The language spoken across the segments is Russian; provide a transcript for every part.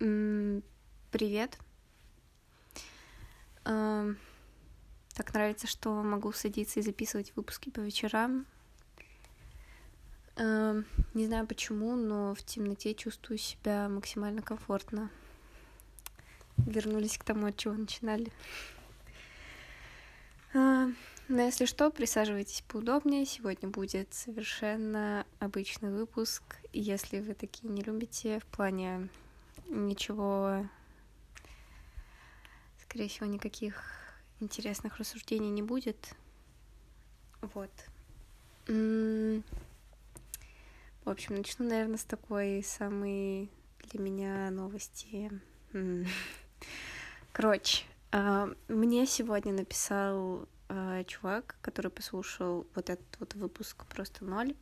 Привет. Так нравится, что могу садиться и записывать выпуски по вечерам. Не знаю почему, но в темноте чувствую себя максимально комфортно. Вернулись к тому, от чего начинали. Но если что, присаживайтесь поудобнее. Сегодня будет совершенно обычный выпуск. Если вы такие не любите, в плане ничего, скорее всего, никаких интересных рассуждений не будет. Вот. В общем, начну, наверное, с такой самой для меня новости. Короче, а, мне сегодня написал а, чувак, который послушал вот этот вот выпуск просто ноль.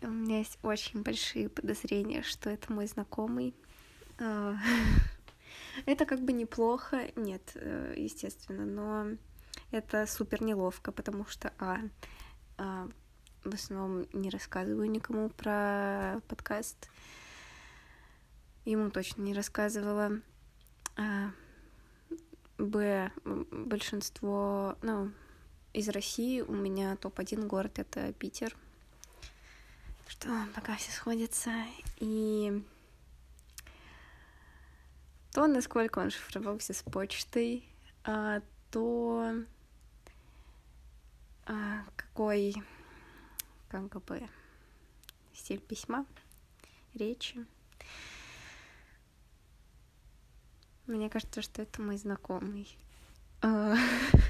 У меня есть очень большие подозрения, что это мой знакомый. А, это как бы неплохо, нет, э, естественно, но это супер неловко, потому что, а, а в основном не рассказываю никому про подкаст, ему точно не рассказывала. А, Б, большинство, ну, из России у меня топ-1 город — это Питер — что пока все сходится. И то, насколько он шифровался с почтой, а, то а, какой, как бы, стиль письма, речи. Мне кажется, что это мой знакомый. А,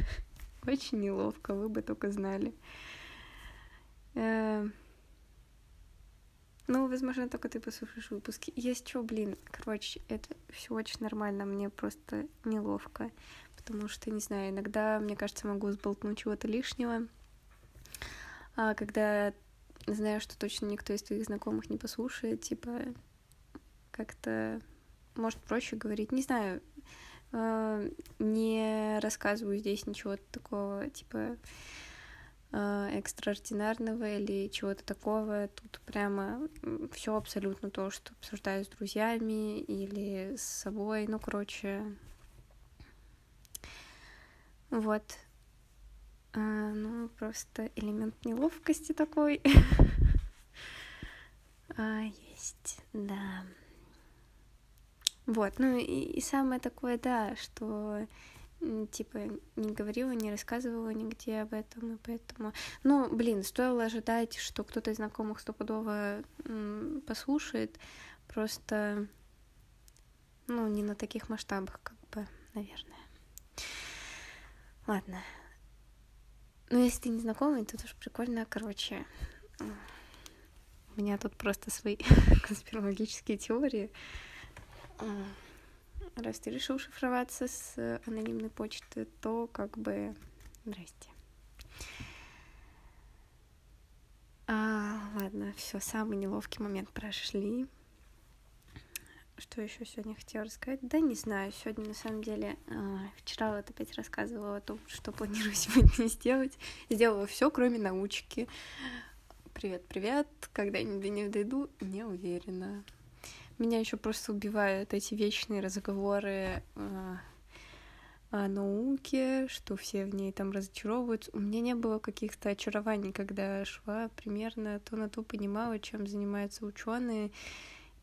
очень неловко, вы бы только знали. Ну, возможно, только ты послушаешь выпуски. Есть что, блин, короче, это все очень нормально, мне просто неловко, потому что, не знаю, иногда, мне кажется, могу сболтнуть чего-то лишнего, а когда знаю, что точно никто из твоих знакомых не послушает, типа, как-то, может, проще говорить, не знаю, э, не рассказываю здесь ничего такого, типа, экстраординарного или чего-то такого. Тут прямо все абсолютно то, что обсуждаю с друзьями или с собой. Ну, короче, вот. А, ну, просто элемент неловкости такой. а, есть, да. Вот, ну и, и самое такое, да, что типа не говорила, не рассказывала нигде об этом, и поэтому... Ну, блин, стоило ожидать, что кто-то из знакомых стопудово послушает, просто, ну, не на таких масштабах, как бы, наверное. Ладно. Ну, если ты не знакомый, то тоже прикольно, короче. У меня тут просто свои конспирологические теории. Раз ты решил шифроваться с анонимной почты, то как бы здрасте. А, ладно, все, самый неловкий момент прошли. Что еще сегодня хотела рассказать? Да, не знаю. Сегодня, на самом деле, э, вчера вот опять рассказывала о том, что планирую сегодня сделать. Сделала все, кроме научки. Привет, привет. Когда-нибудь них дойду, не уверена. Меня еще просто убивают эти вечные разговоры о науке, что все в ней там разочаровываются. У меня не было каких-то очарований, когда шла примерно то на то понимала, чем занимаются ученые.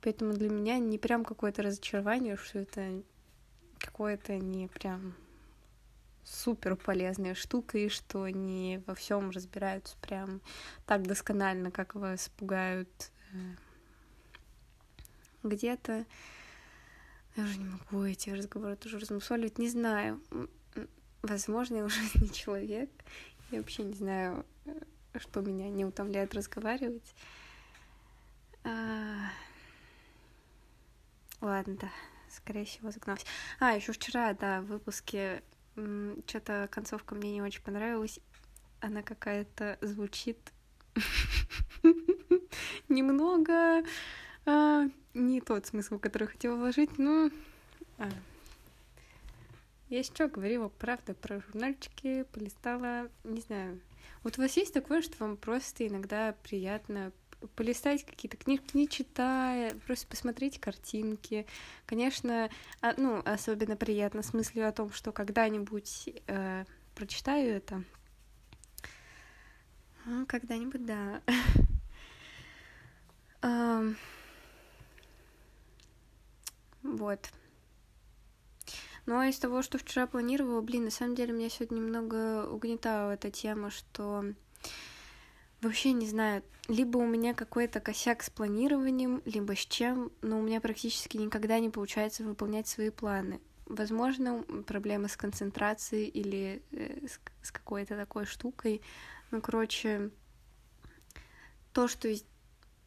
Поэтому для меня не прям какое-то разочарование, что это какое-то не прям супер полезная штука, и что не во всем разбираются прям так досконально, как вас пугают э, где-то. Я уже не могу эти разговоры тоже размусоливать. Не знаю. Возможно, я уже не человек. Я вообще не знаю, э, что меня не утомляет разговаривать. А... Ладно, да, скорее всего, загналась. А, еще вчера, да, в выпуске что-то концовка мне не очень понравилась. Она какая-то звучит немного а, не тот смысл, который хотела вложить, но... А. Я что говорила, правда, про журнальчики, полистала, не знаю. Вот у вас есть такое, что вам просто иногда приятно полистать какие-то книжки, не читая, просто посмотреть картинки. Конечно, а, ну, особенно приятно с мыслью о том, что когда-нибудь э, прочитаю это. Ну, когда-нибудь, да. Вот. Ну, а из того, что вчера планировала, блин, на самом деле меня сегодня немного угнетала эта тема, что вообще не знаю, либо у меня какой-то косяк с планированием, либо с чем, но у меня практически никогда не получается выполнять свои планы. Возможно, проблема с концентрацией или э, с какой-то такой штукой. Ну, короче, то, что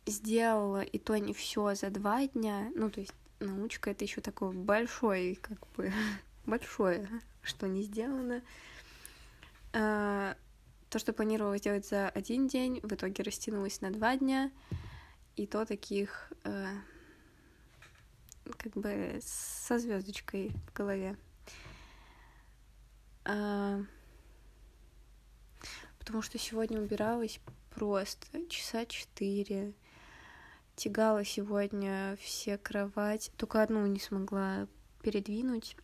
сделала, и то не все за два дня, ну, то есть научка это еще такое большое, как бы большое, что не сделано. А, то, что планировала сделать за один день, в итоге растянулось на два дня, и то таких а, как бы со звездочкой в голове. А, потому что сегодня убиралась просто часа четыре тягала сегодня все кровать, только одну не смогла передвинуть.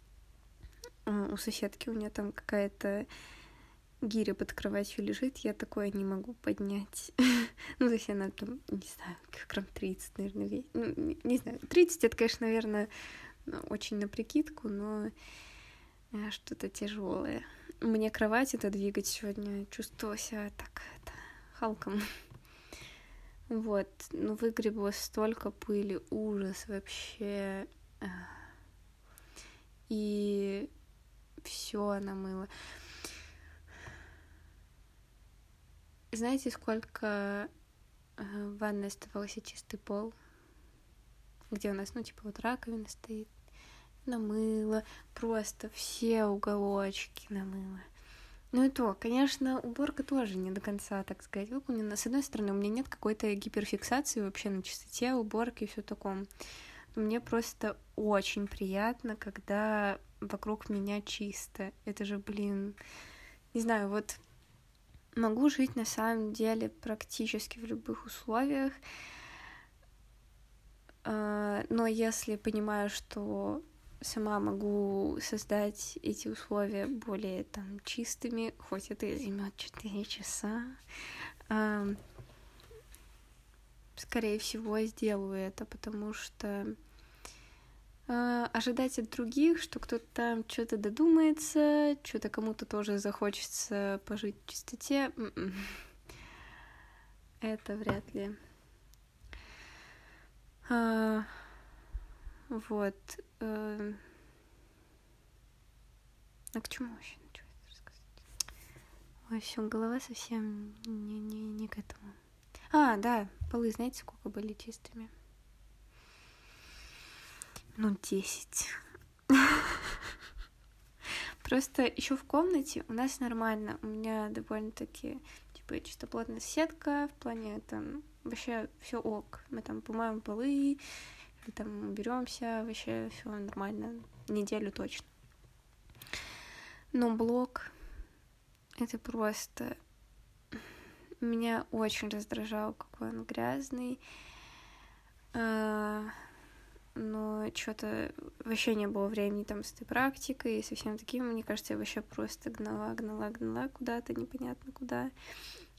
У соседки у нее там какая-то гиря под кроватью лежит, я такое не могу поднять. ну, то есть она там, не знаю, грамм 30, наверное. Ну, не, знаю, 30 это, конечно, наверное, очень на прикидку, но э, что-то тяжелое. Мне кровать это двигать сегодня чувствовала себя так, это, халком. Вот, ну выгребло столько пыли, ужас вообще. И все намыло. Знаете, сколько э, в ванной оставался чистый пол? Где у нас, ну, типа, вот раковина стоит. Намыло, просто все уголочки намыло. Ну и то, конечно, уборка тоже не до конца, так сказать, выполнена. С одной стороны, у меня нет какой-то гиперфиксации вообще на чистоте, уборке и все таком. Но мне просто очень приятно, когда вокруг меня чисто. Это же, блин, не знаю, вот могу жить на самом деле практически в любых условиях, а, но если понимаю, что сама могу создать эти условия более там чистыми, хоть это и займет 4 часа. Скорее всего, сделаю это, потому что э, ожидать от других, что кто-то там что-то додумается, что-то кому-то тоже захочется пожить в чистоте, м-м. это вряд ли. Вот. Эм. А к чему вообще начать рассказать? Ой, все, голова совсем не, не, не к этому. А, да, полы, знаете, сколько были чистыми? Ну, десять. Просто еще в комнате у нас нормально. У меня довольно-таки типа чистоплотная сетка в плане там вообще все ок. Мы там помоем полы, и там уберемся, вообще все нормально, неделю точно. Но блог это просто меня очень раздражал, какой он грязный. А, но что-то вообще не было времени там с этой практикой и со всем таким. Мне кажется, я вообще просто гнала, гнала, гнала куда-то, непонятно куда.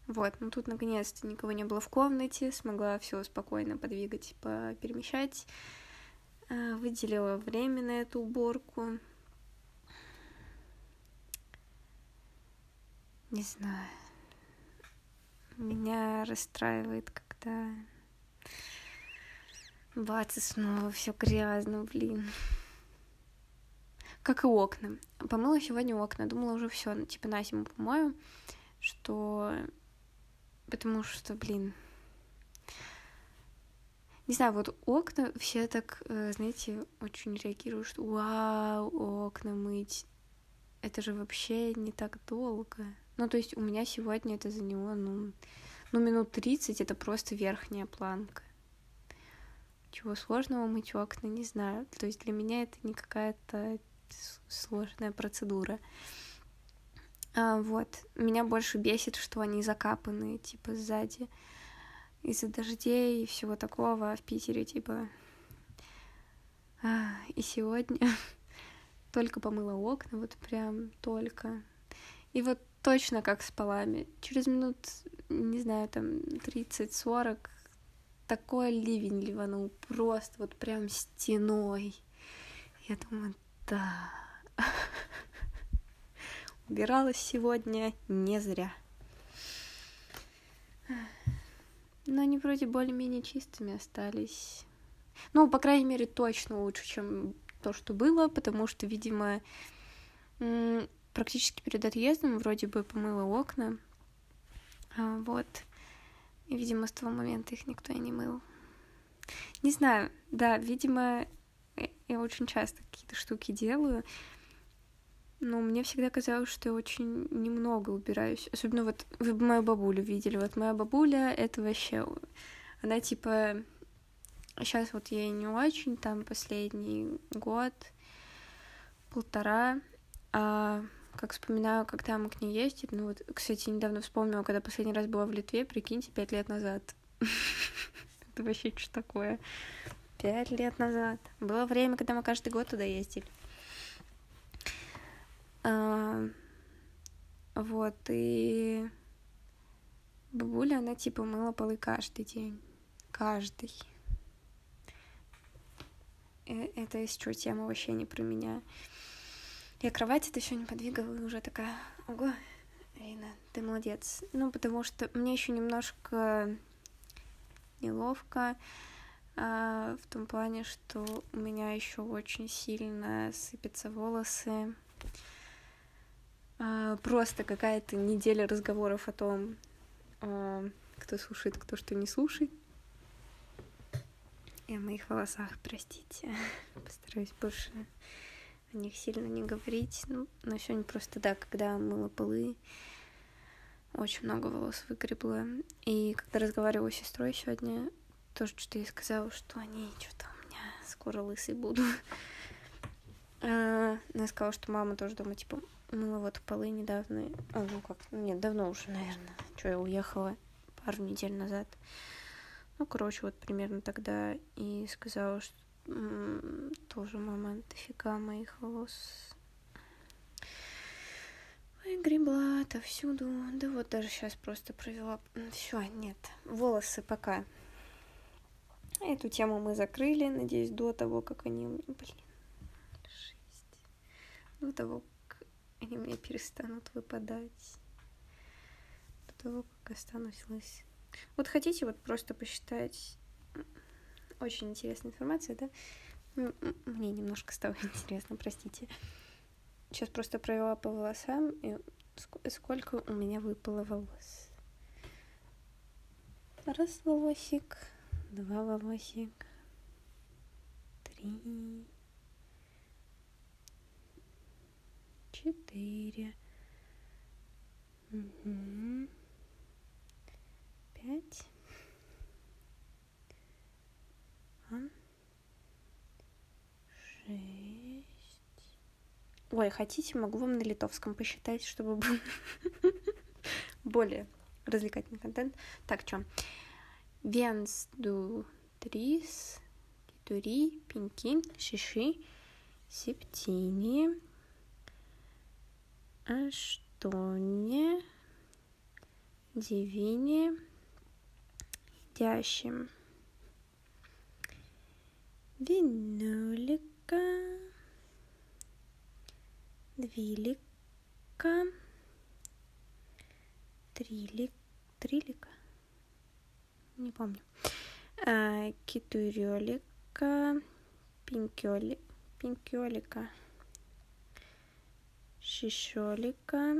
Вот, ну тут наконец-то никого не было в комнате, смогла все спокойно подвигать, перемещать, а, выделила время на эту уборку. Не знаю. Меня расстраивает, когда бац, и снова все грязно, блин. Как и окна. Помыла сегодня окна. Думала уже все, типа на зиму помою, что Потому что, блин, не знаю, вот окна все так, э, знаете, очень реагируют, что вау, окна мыть. Это же вообще не так долго. Ну, то есть у меня сегодня это заняло, ну, ну минут 30, это просто верхняя планка. Чего сложного мыть окна, не знаю. То есть для меня это не какая-то сложная процедура. А, вот. Меня больше бесит, что они закапаны, типа, сзади. из-за дождей и всего такого в Питере, типа. А, и сегодня только помыла окна, вот прям только. И вот точно как с полами. Через минут, не знаю, там 30-40 такой ливень ливанул, просто вот прям стеной. Я думаю, да. Убиралась сегодня не зря. Но они вроде более-менее чистыми остались. Ну, по крайней мере, точно лучше, чем то, что было, потому что, видимо, практически перед отъездом вроде бы помыла окна. А, вот. И, видимо, с того момента их никто и не мыл. Не знаю, да, видимо, я очень часто какие-то штуки делаю, но мне всегда казалось, что я очень немного убираюсь. Особенно вот вы бы мою бабулю видели. Вот моя бабуля — это вообще... Она типа... Сейчас вот ей не очень, там последний год, полтора. А как вспоминаю, когда мы к ней ездили, ну вот, кстати, недавно вспомнила, когда последний раз была в Литве, прикиньте, пять лет назад. Это вообще что такое? Пять лет назад. Было время, когда мы каждый год туда ездили. Вот, и бабуля, она типа мыла полы каждый день. Каждый. Э, это из чего тема вообще не про меня. Я кровать это еще не подвигала, и уже такая, ого, Ирина, ты молодец. Ну, потому что мне еще немножко неловко а, в том плане, что у меня еще очень сильно сыпятся волосы. А, просто какая-то неделя разговоров о том, а, кто слушает, кто что не слушает. И о моих волосах, простите. Постараюсь больше о них сильно не говорить. Ну, но сегодня просто, да, когда мыла полы, очень много волос выгребла. И когда разговаривала с сестрой сегодня, тоже что-то ей сказала, что они что-то у меня скоро лысые будут. А, она сказала, что мама тоже дома, типа, мыла вот полы недавно. А, ну как, нет, давно уже, наверное. Что, я уехала пару недель назад. Ну, короче, вот примерно тогда и сказала, что тоже мама дофига моих волос гребла отовсюду. Да вот даже сейчас просто провела. Все, нет. Волосы пока. Эту тему мы закрыли, надеюсь, до того, как они. Блин, жесть. До того, они меня перестанут выпадать. До того, как останусь лысой. Вот хотите вот просто посчитать очень интересная информация, да? Мне немножко стало интересно, простите. Сейчас просто провела по волосам, и сколько у меня выпало волос. Раз волосик, два волосик, три, четыре, угу. пять, шесть. Ой, хотите, могу вам на литовском посчитать, чтобы был более развлекательный контент. Так, что? Viens, du, trys, keturi, penki, šeši, septyni, aštuoni, devyni, dešimt. Винулика, двилика, трилик, трилика, не помню, а, китурелика, пинкёли, пинкёлика, шишолика,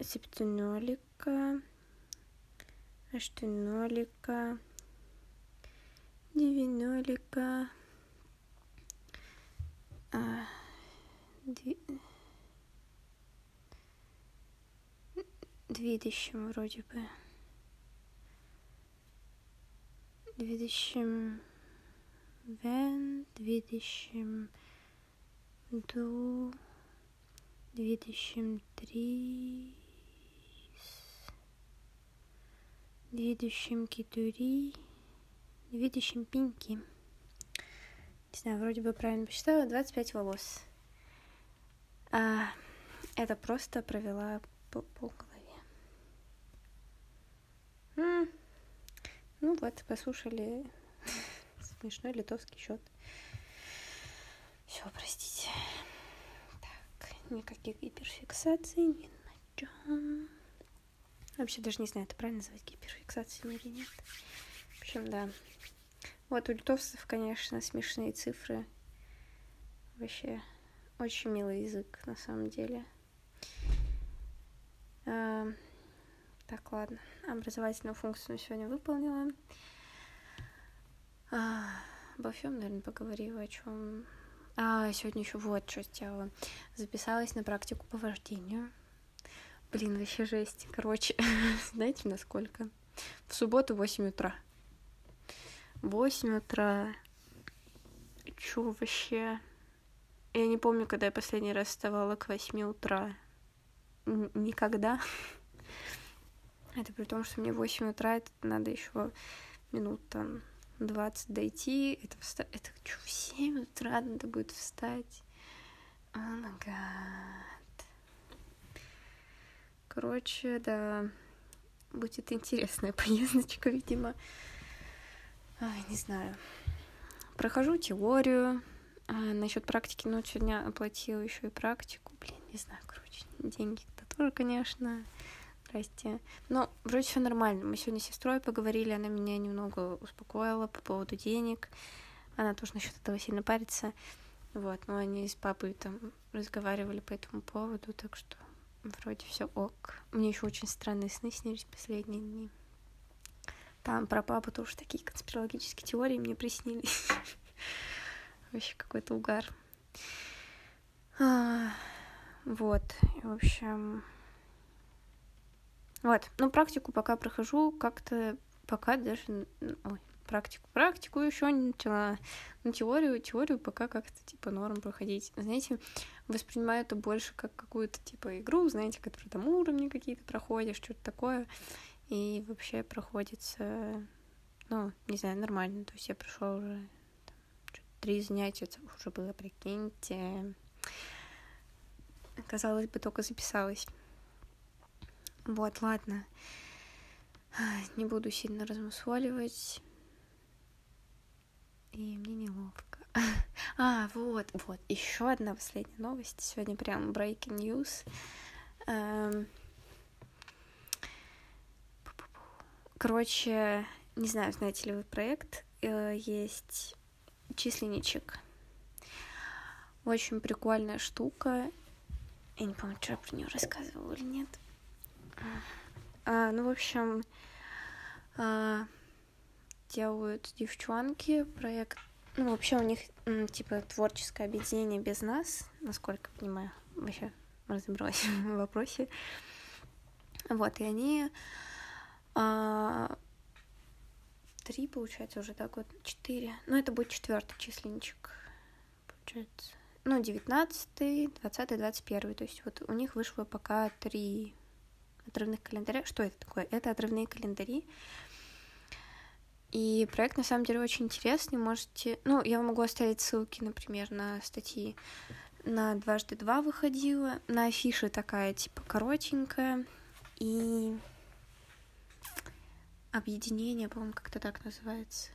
септинолика, аштенолика, девинолика, а, дви... двидущим вроде бы. двидящим, вен, двидящим 2000 до 2003 2002 2005 не знаю, вроде бы правильно посчитала, 25 волос. А, это просто провела по, по голове. М-м. Ну вот, послушали смешной литовский счет. Все, простите. Так, никаких гиперфиксаций ни на чем. Вообще даже не знаю, это правильно называть гиперфиксацией или нет. В общем, да. Вот у литовцев, конечно, смешные цифры. Вообще, очень милый язык, на самом деле. А, так, ладно. Образовательную функцию сегодня выполнила. А, обо всем, наверное, поговорила, о чем. А, сегодня еще вот что сделала. Записалась на практику по вождению. Блин, вообще жесть. Короче, знаете, насколько? В субботу в 8 утра. 8 утра. Чё вообще? Я не помню, когда я последний раз вставала к 8 утра. Н- никогда. Это при том, что мне в 8 утра это надо еще минут там 20 дойти. Это, вста... это что, в 7 утра надо будет встать. О, oh. Короче, да, будет интересная поездочка, видимо. Ай, не знаю. Прохожу теорию. А, насчет практики, ну, сегодня оплатила еще и практику. Блин, не знаю, короче, деньги-то тоже, конечно. Здрасте. Но вроде все нормально. Мы сегодня с сестрой поговорили, она меня немного успокоила по поводу денег. Она тоже насчет этого сильно парится. Вот, но они с папой там разговаривали по этому поводу, так что вроде все ок. Мне еще очень странные сны снились последние дни. Там про папу тоже такие конспирологические теории мне приснились. Вообще какой-то угар. А, вот, в общем... Вот, ну практику пока прохожу, как-то пока даже... Ой, практику. Практику еще не начала. Ну, теорию, теорию пока как-то, типа, норм проходить. Знаете, воспринимаю это больше как какую-то, типа, игру, знаете, которую там уровни какие-то проходишь, что-то такое. И вообще проходится, ну, не знаю, нормально. То есть я прошла уже там, три занятия, уже было, прикиньте. Казалось бы, только записалась. Вот, ладно. Не буду сильно размусоливать и мне неловко. А, вот, вот, еще одна последняя новость. Сегодня прям breaking news. Эм... Короче, не знаю, знаете ли вы проект, э, есть численничек. Очень прикольная штука. Я не помню, что я про нее рассказывала или нет. А, ну, в общем, а, делают девчонки, проект, ну, вообще у них, типа, творческое объединение без нас, насколько понимаю, вообще разобралась в вопросе. Вот, и они а, три, получается, уже так вот, четыре, ну, это будет четвертый численничек, получается, ну, девятнадцатый, двадцатый, двадцать первый, то есть вот у них вышло пока три отрывных календаря. Что это такое? Это отрывные календари, и проект на самом деле очень интересный. Можете. Ну, я могу оставить ссылки, например, на статьи. На дважды два выходила. На афише такая, типа, коротенькая. И объединение, по-моему, как-то так называется.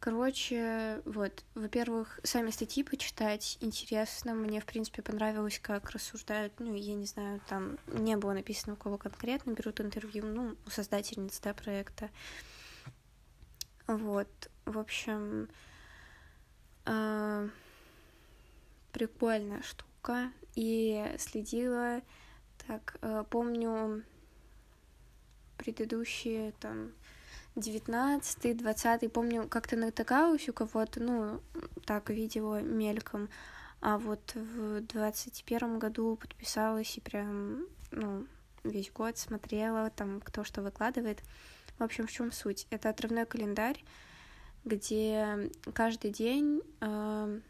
Короче, вот, во-первых, сами статьи почитать интересно. Мне, в принципе, понравилось, как рассуждают, ну, я не знаю, там не было написано, у кого конкретно берут интервью, ну, у создательницы, да, проекта. Вот, в общем, э, прикольная штука. И следила, так, э, помню, предыдущие там 19 20 помню, как-то натыкалась у кого-то, ну, так, видела мельком, а вот в двадцать первом году подписалась и прям, ну, весь год смотрела, там, кто что выкладывает. В общем, в чем суть? Это отрывной календарь, где каждый день э,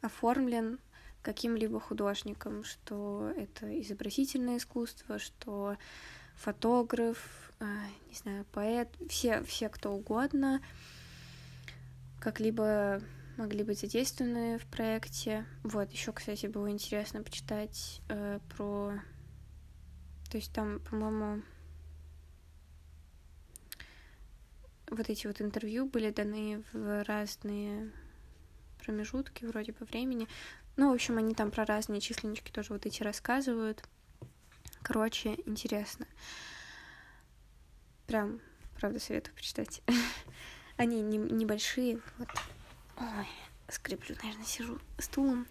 оформлен каким-либо художником, что это изобразительное искусство, что фотограф, э, не знаю, поэт, все, все кто угодно, как-либо могли быть задействованы в проекте. Вот, еще, кстати, было интересно почитать э, про... То есть там, по-моему, вот эти вот интервью были даны в разные промежутки вроде бы времени. Ну, в общем, они там про разные численнички тоже вот эти рассказывают. Короче, интересно. Прям, правда, советую почитать. Они не, небольшие, вот. Ой, скреплю, наверное, сижу стулом.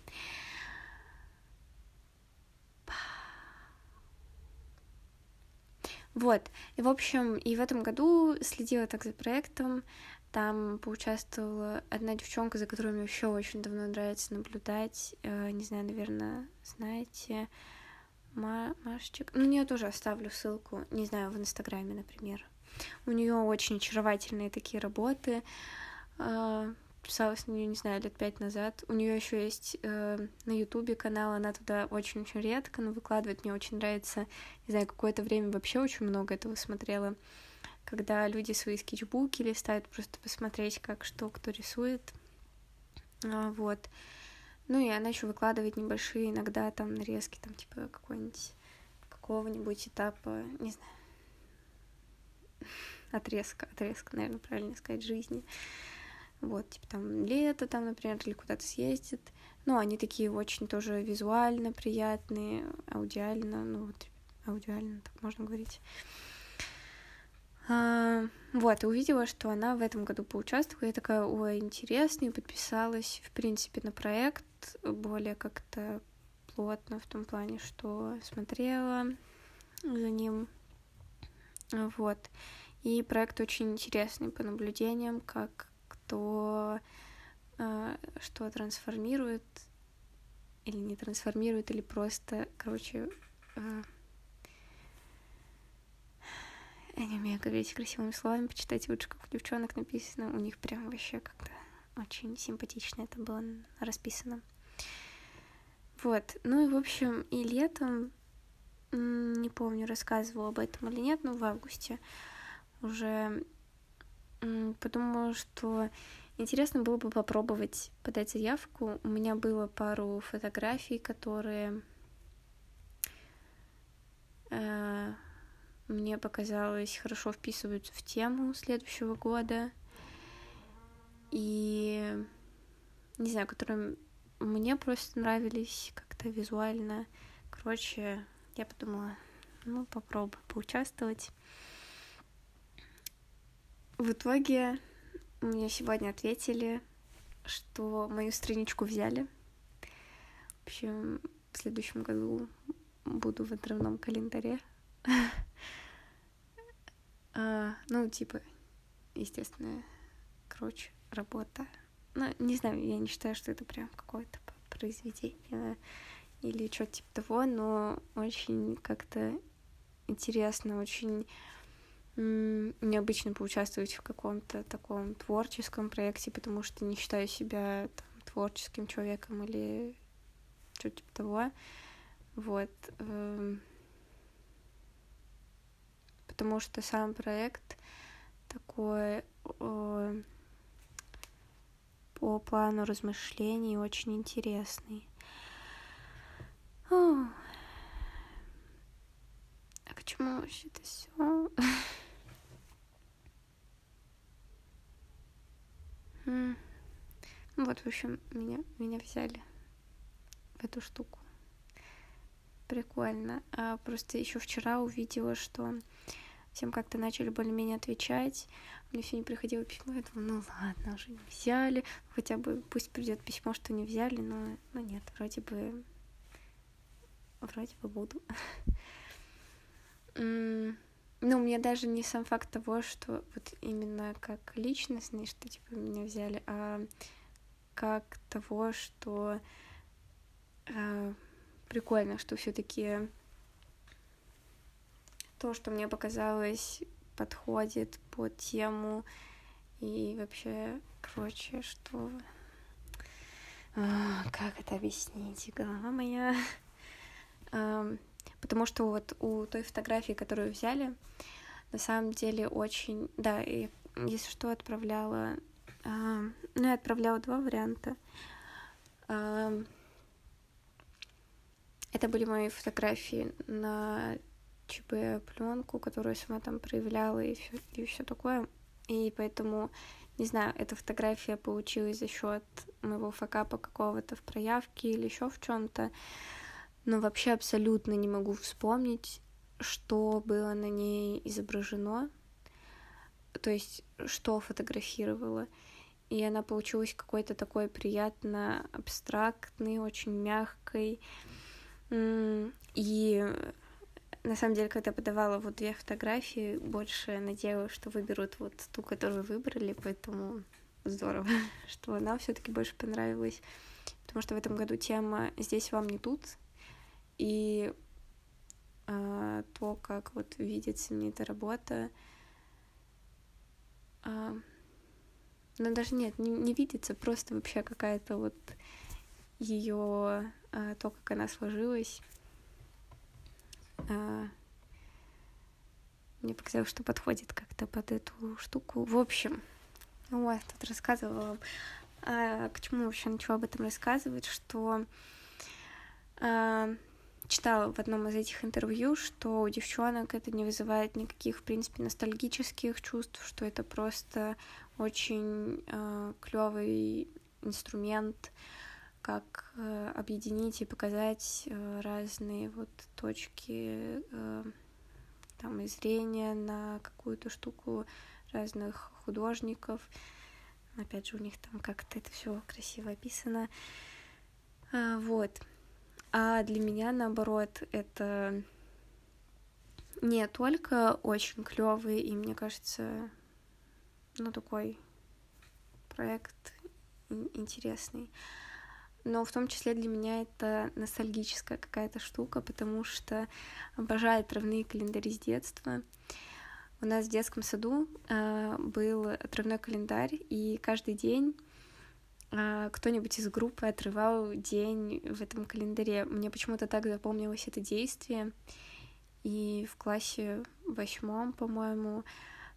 Вот, и в общем, и в этом году следила так за проектом, там поучаствовала одна девчонка, за которой мне вообще очень давно нравится наблюдать, э, не знаю, наверное, знаете, Машечек, ну, нее тоже оставлю ссылку, не знаю, в Инстаграме, например. У нее очень очаровательные такие работы, э, подписалась на нее, не знаю, лет пять назад. У нее еще есть э, на Ютубе канал, она туда очень-очень редко, но выкладывает. Мне очень нравится, не знаю, какое-то время вообще очень много этого смотрела, когда люди свои скетчбуки листают, просто посмотреть, как что кто рисует. А, вот. Ну и она еще выкладывает небольшие иногда там нарезки, там типа какой-нибудь какого-нибудь этапа, не знаю, отрезка, отрезка, наверное, правильно сказать, жизни. Вот, типа там лето там, например, или куда-то съездит. Ну, они такие очень тоже визуально приятные, аудиально, ну вот, аудиально, так можно говорить. А, вот, и увидела, что она в этом году поучаствовала, я такая, ой, интересно, и подписалась, в принципе, на проект более как-то плотно, в том плане, что смотрела за ним, вот. И проект очень интересный по наблюдениям, как что, э, что трансформирует или не трансформирует, или просто, короче, э, я не умею говорить красивыми словами, почитайте лучше, как у девчонок написано, у них прям вообще как-то очень симпатично это было расписано. Вот, ну и, в общем, и летом, не помню, рассказывала об этом или нет, но в августе уже Подумала, что интересно было бы попробовать подать заявку. У меня было пару фотографий, которые э, мне показалось хорошо вписываются в тему следующего года. И не знаю, которые мне просто нравились как-то визуально. Короче, я подумала, ну, попробую поучаствовать. В итоге мне сегодня ответили, что мою страничку взяли. В общем, в следующем году буду в отрывном календаре. а, ну, типа, естественно, короче, работа. Ну, не знаю, я не считаю, что это прям какое-то произведение или что-то типа того, но очень как-то интересно, очень необычно поучаствовать в каком-то таком творческом проекте, потому что не считаю себя там, творческим человеком или что-то типа того. Вот. Эм, потому что сам проект такой по плану размышлений очень интересный. А к чему вообще это все? Ну вот, в общем, меня, меня взяли в эту штуку. Прикольно. А просто еще вчера увидела, что всем как-то начали более-менее отвечать. Мне все не приходило письмо, я думаю, ну ладно, уже не взяли. Хотя бы пусть придет письмо, что не взяли, но, но нет, вроде бы вроде бы буду. Ну, мне даже не сам факт того, что вот именно как личностный, что типа меня взяли, а как того, что э, прикольно, что все-таки то, что мне показалось, подходит под тему и вообще, короче, что а, как это объяснить, голова моя. Потому что вот у той фотографии, которую взяли, на самом деле очень... Да, и если что, отправляла... А, ну, я отправляла два варианта. Это были мои фотографии на ЧБ пленку, которую сама там проявляла и все, и все такое. И поэтому, не знаю, эта фотография получилась за счет моего факапа какого-то в проявке или еще в чем-то. Но вообще абсолютно не могу вспомнить, что было на ней изображено, то есть что фотографировала. И она получилась какой-то такой приятно абстрактной, очень мягкой. И на самом деле, когда подавала вот две фотографии, больше надеялась, что выберут вот ту, которую выбрали, поэтому здорово, что она все-таки больше понравилась. Потому что в этом году тема «Здесь вам не тут», и а, то, как вот видится мне эта работа, а, ну даже нет, не, не видится, просто вообще какая-то вот ее а, то, как она сложилась, мне показалось, что подходит как-то под эту штуку. В общем, вот, тут рассказывала, а, к чему вообще начала об этом рассказывать, что а, читала в одном из этих интервью, что у девчонок это не вызывает никаких, в принципе, ностальгических чувств, что это просто очень э, клевый инструмент, как э, объединить и показать э, разные вот точки э, там и зрения на какую-то штуку разных художников. Опять же, у них там как-то это все красиво описано. А, вот. А для меня, наоборот, это не только очень клевый и, мне кажется, ну, такой проект интересный, но в том числе для меня это ностальгическая какая-то штука, потому что обожаю отрывные календари с детства. У нас в детском саду э, был отрывной календарь, и каждый день э, кто-нибудь из группы отрывал день в этом календаре. Мне почему-то так запомнилось это действие. И в классе восьмом, по-моему,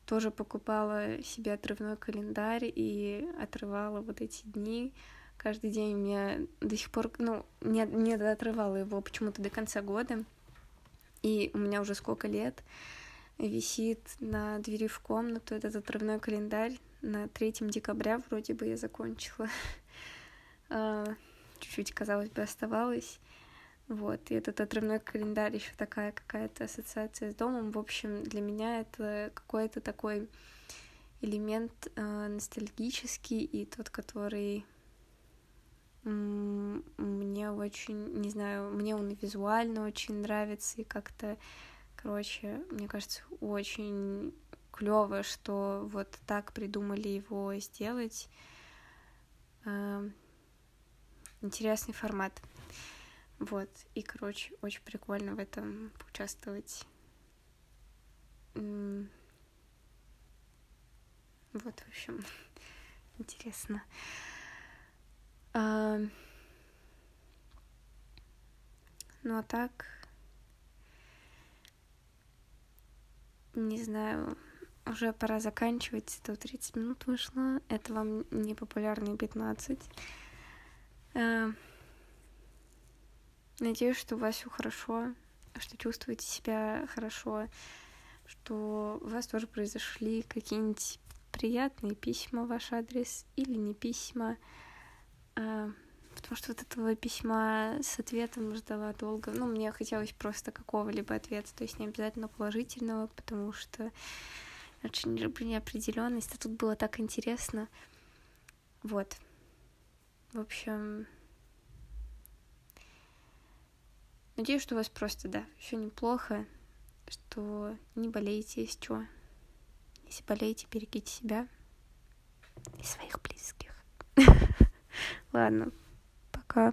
тоже покупала себе отрывной календарь и отрывала вот эти дни каждый день меня до сих пор, ну, не, не отрывала его почему-то до конца года. И у меня уже сколько лет висит на двери в комнату этот отрывной календарь. На 3 декабря вроде бы я закончила. А, чуть-чуть, казалось бы, оставалось. Вот, и этот отрывной календарь еще такая какая-то ассоциация с домом. В общем, для меня это какой-то такой элемент э, ностальгический и тот, который мне очень, не знаю, мне он визуально очень нравится, и как-то, короче, мне кажется, очень клево, что вот так придумали его сделать. Эм, интересный формат. Вот, и, короче, очень прикольно в этом поучаствовать. Вот, в общем, интересно. А... Ну а так, не знаю, уже пора заканчивать, это 30 минут вышло, это вам не популярные 15. А... Надеюсь, что у вас все хорошо, что чувствуете себя хорошо, что у вас тоже произошли какие-нибудь приятные письма в ваш адрес или не письма. А, потому что вот этого письма с ответом ждала долго. Ну, мне хотелось просто какого-либо ответа, то есть не обязательно положительного, потому что очень люблю неопределенность, а тут было так интересно. Вот. В общем, надеюсь, что у вас просто, да, все неплохо, что не болеете, если что. Если болеете, берегите себя и своих близких. Ладно, пока.